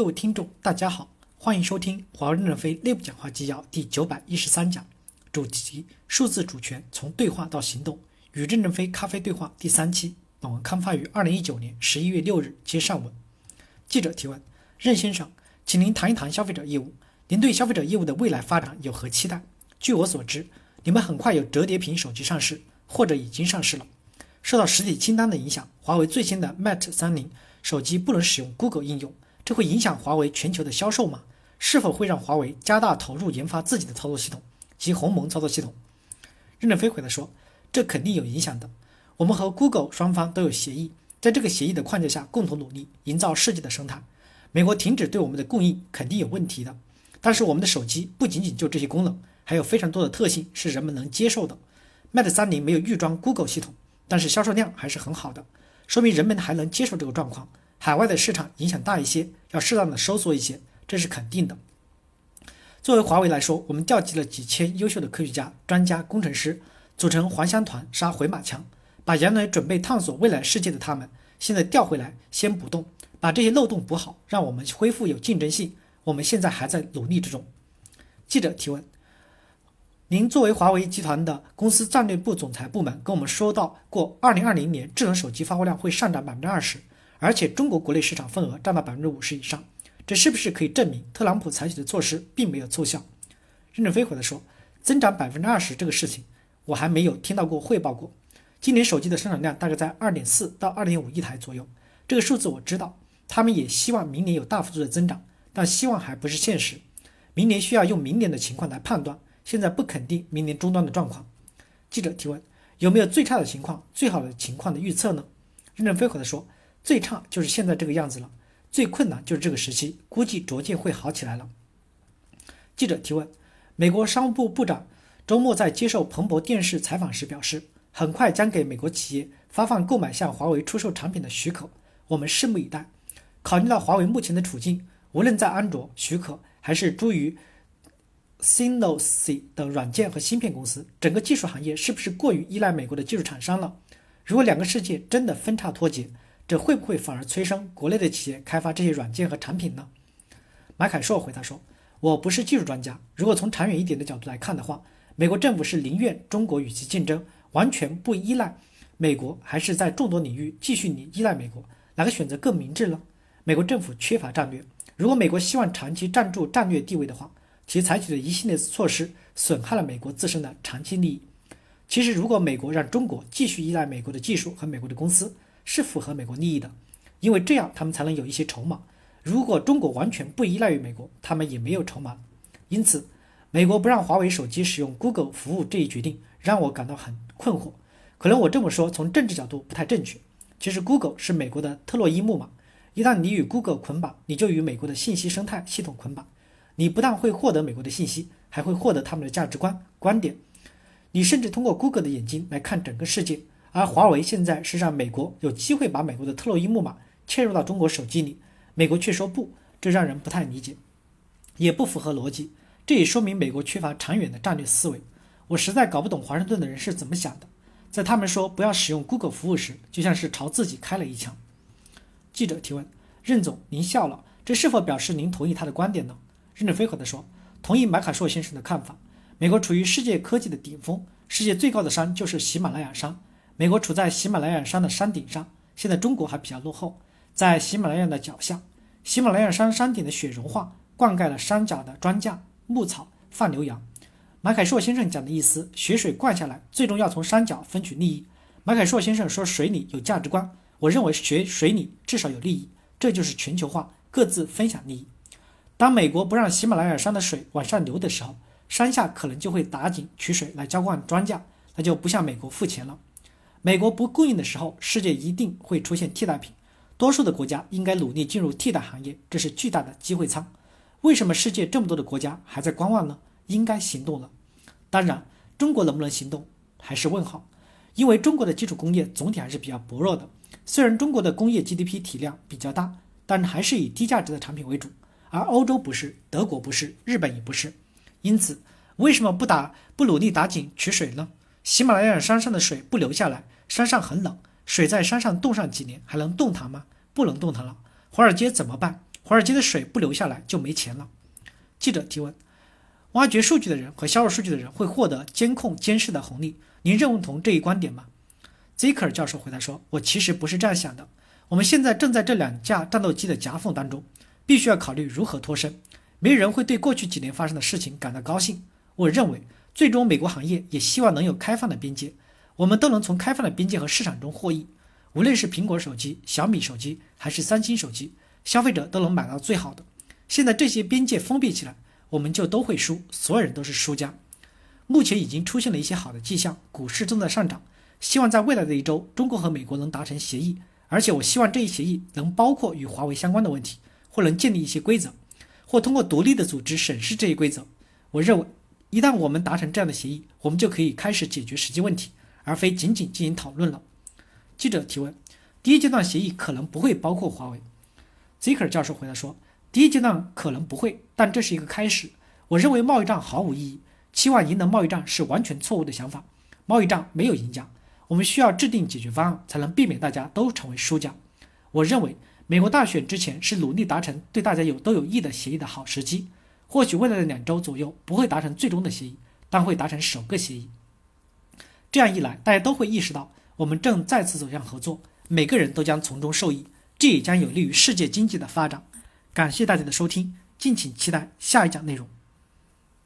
各位听众，大家好，欢迎收听华为任正非内部讲话纪要第九百一十三讲，主题：数字主权从对话到行动。与任正非咖啡对话第三期。本文刊发于二零一九年十一月六日。接上文。记者提问：任先生，请您谈一谈消费者业务。您对消费者业务的未来发展有何期待？据我所知，你们很快有折叠屏手机上市，或者已经上市了。受到实体清单的影响，华为最新的 Mate 三零手机不能使用 Google 应用。这会影响华为全球的销售吗？是否会让华为加大投入研发自己的操作系统及鸿蒙操作系统？任正非回答说：“这肯定有影响的。我们和 Google 双方都有协议，在这个协议的框架下共同努力，营造世界的生态。美国停止对我们的供应肯定有问题的。但是我们的手机不仅仅就这些功能，还有非常多的特性是人们能接受的。Mate 三零没有预装 Google 系统，但是销售量还是很好的，说明人们还能接受这个状况。海外的市场影响大一些。”要适当的收缩一些，这是肯定的。作为华为来说，我们调集了几千优秀的科学家、专家、工程师，组成还乡团杀回马枪，把原来准备探索未来世界的他们，现在调回来先补洞，把这些漏洞补好，让我们恢复有竞争性。我们现在还在努力之中。记者提问：您作为华为集团的公司战略部总裁部门，跟我们说到过，二零二零年智能手机发货量会上涨百分之二十。而且中国国内市场份额占到百分之五十以上，这是不是可以证明特朗普采取的措施并没有奏效？任正非回答说：“增长百分之二十这个事情，我还没有听到过汇报过。今年手机的生产量大概在二点四到二点五亿台左右，这个数字我知道。他们也希望明年有大幅度的增长，但希望还不是现实。明年需要用明年的情况来判断，现在不肯定明年终端的状况。”记者提问：“有没有最差的情况、最好的情况的预测呢？”任正非回答说。最差就是现在这个样子了，最困难就是这个时期，估计逐渐会好起来了。记者提问：美国商务部部长周末在接受彭博电视采访时表示，很快将给美国企业发放购买向华为出售产品的许可，我们拭目以待。考虑到华为目前的处境，无论在安卓许可还是诸于 s y n o s 等软件和芯片公司，整个技术行业是不是过于依赖美国的技术厂商了？如果两个世界真的分叉脱节，这会不会反而催生国内的企业开发这些软件和产品呢？马凯硕回答说：“我不是技术专家。如果从长远一点的角度来看的话，美国政府是宁愿中国与其竞争，完全不依赖美国，还是在众多领域继续依赖美国？哪个选择更明智呢？美国政府缺乏战略。如果美国希望长期占住战略地位的话，其采取的一系列措施损害了美国自身的长期利益。其实，如果美国让中国继续依赖美国的技术和美国的公司，是符合美国利益的，因为这样他们才能有一些筹码。如果中国完全不依赖于美国，他们也没有筹码。因此，美国不让华为手机使用 Google 服务这一决定让我感到很困惑。可能我这么说从政治角度不太正确。其实 Google 是美国的特洛伊木马，一旦你与 Google 捆绑，你就与美国的信息生态系统捆绑。你不但会获得美国的信息，还会获得他们的价值观观点。你甚至通过 Google 的眼睛来看整个世界。而华为现在是让美国有机会把美国的特洛伊木马嵌入到中国手机里，美国却说不，这让人不太理解，也不符合逻辑。这也说明美国缺乏长远的战略思维。我实在搞不懂华盛顿的人是怎么想的。在他们说不要使用 Google 服务时，就像是朝自己开了一枪。记者提问：任总，您笑了，这是否表示您同意他的观点呢？任正非回答说：同意马卡硕先生的看法。美国处于世界科技的顶峰，世界最高的山就是喜马拉雅山。美国处在喜马拉雅山的山顶上，现在中国还比较落后，在喜马拉雅的脚下。喜马拉雅山山顶的雪融化，灌溉了山脚的庄稼、牧草、放牛羊。马凯硕先生讲的意思，雪水灌下来，最终要从山脚分取利益。马凯硕先生说水里有价值观，我认为雪水里至少有利益，这就是全球化，各自分享利益。当美国不让喜马拉雅山的水往上流的时候，山下可能就会打井取水来浇灌庄稼，那就不向美国付钱了。美国不供应的时候，世界一定会出现替代品。多数的国家应该努力进入替代行业，这是巨大的机会仓。为什么世界这么多的国家还在观望呢？应该行动了。当然，中国能不能行动还是问号，因为中国的基础工业总体还是比较薄弱的。虽然中国的工业 GDP 体量比较大，但还是以低价值的产品为主，而欧洲不是，德国不是，日本也不是。因此，为什么不打不努力打井取水呢？喜马拉雅山上的水不流下来，山上很冷，水在山上冻上几年还能动弹吗？不能动弹了。华尔街怎么办？华尔街的水不流下来就没钱了。记者提问：挖掘数据的人和销售数据的人会获得监控监视的红利，您认同这一观点吗？Zicker 教授回答说：“我其实不是这样想的。我们现在正在这两架战斗机的夹缝当中，必须要考虑如何脱身。没人会对过去几年发生的事情感到高兴。我认为，最终美国行业也希望能有开放的边界，我们都能从开放的边界和市场中获益。无论是苹果手机、小米手机还是三星手机，消费者都能买到最好的。现在这些边界封闭起来。”我们就都会输，所有人都是输家。目前已经出现了一些好的迹象，股市正在上涨。希望在未来的一周，中国和美国能达成协议，而且我希望这一协议能包括与华为相关的问题，或能建立一些规则，或通过独立的组织审视这一规则。我认为，一旦我们达成这样的协议，我们就可以开始解决实际问题，而非仅仅进行讨论了。记者提问：第一阶段协议可能不会包括华为？Zicker 教授回答说。第一阶段可能不会，但这是一个开始。我认为贸易战毫无意义，期望赢得贸易战是完全错误的想法。贸易战没有赢家，我们需要制定解决方案，才能避免大家都成为输家。我认为美国大选之前是努力达成对大家有都有益的协议的好时机。或许未来的两周左右不会达成最终的协议，但会达成首个协议。这样一来，大家都会意识到我们正再次走向合作，每个人都将从中受益，这也将有利于世界经济的发展。感谢大家的收听，敬请期待下一讲内容。